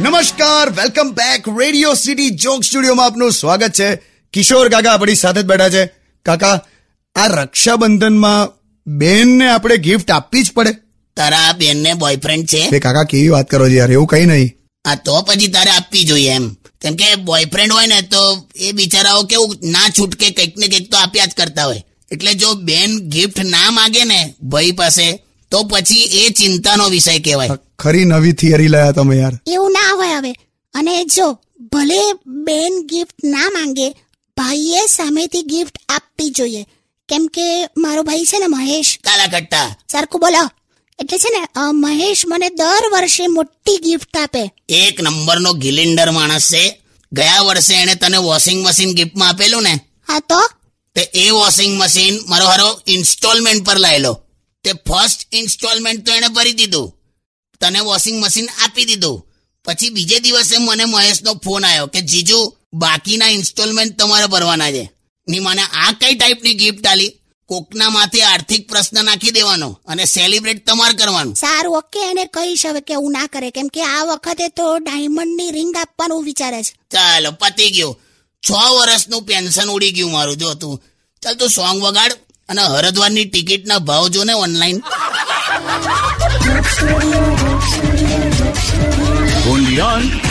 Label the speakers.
Speaker 1: નમસ્કાર welcome back Radio City joke સ્ટુડિયોમાં આપનું સ્વાગત છે. કિશોર કાકા આપણી સાથે જ બેઠા છે. કાકા આ રક્ષાબંધનમાં બેનને આપણે ગિફ્ટ આપવી જ પડે.
Speaker 2: તારા બેનને બોયફ્રેન્ડ છે?
Speaker 1: કાકા કેવી વાત કરો છો યાર? એવું કઈ નહીં.
Speaker 2: આ તો પછી તારે આપવી જોઈએ એમ. કેમ કે બોયફ્રેન્ડ હોય ને તો એ બિચારાઓ કેવું ના છૂટકે કંઈક ને કંઈક તો આપ્યા જ કરતા હોય. એટલે જો બેન ગિફ્ટ ના માગે ને ભાઈ પાસે તો પછી એ ચિંતાનો વિષય કહેવાય.
Speaker 1: ખરી નવી થિયરી લાયા તમે યાર.
Speaker 3: એવું ના હોય હવે. અને જો ભલે બેન ગિફ્ટ ના માંગે ભાઈએ સામેથી ગિફ્ટ આપવી જોઈએ. કેમ કે મારો ભાઈ છે ને મહેશ.
Speaker 2: કાલા કટ્ટા
Speaker 3: સરખું બોલો. એટલે છે ને મહેશ મને દર વર્ષે મોટી ગિફ્ટ આપે.
Speaker 2: એક નંબરનો ગિલિન્ડર માણસ છે. ગયા વર્ષે એણે તને વોશિંગ મશીન ગિફ્ટમાં આપેલું ને?
Speaker 3: હા તો?
Speaker 2: તે એ વોશિંગ મશીન મારો હારો ઇન્સ્ટોલમેન્ટ પર લાયેલો. તે ફર્સ્ટ ઇન્સ્ટોલમેન્ટ તો એણે ભરી દીધું. તને વોશિંગ મશીન આપી દીધું. પછી બીજે દિવસે મને મહેશનો ફોન આવ્યો કે જીજુ બાકીના ઇન્સ્ટોલમેન્ટ તમારે ભરવાના છે. ની મને આ કઈ ટાઈપની ગિફ્ટ આલી? કોકના માથે આર્થિક પ્રશ્ન નાખી દેવાનો અને સેલિબ્રેટ તમારે કરવાનું.
Speaker 3: સારું ઓકે એને કહીશ હવે કે હું ના કરે. કેમ કે આ વખતે તો ડાયમંડની રિંગ આપવાનું વિચારે છે.
Speaker 2: ચાલો પતી ગયું. છ વર્ષનું પેન્શન ઉડી ગયું મારું. જો તું ચાલ તું સોંગ વગાડ. અને હરદ્વારની ટિકિટના ભાવ જો ને ઓનલાઈન
Speaker 4: only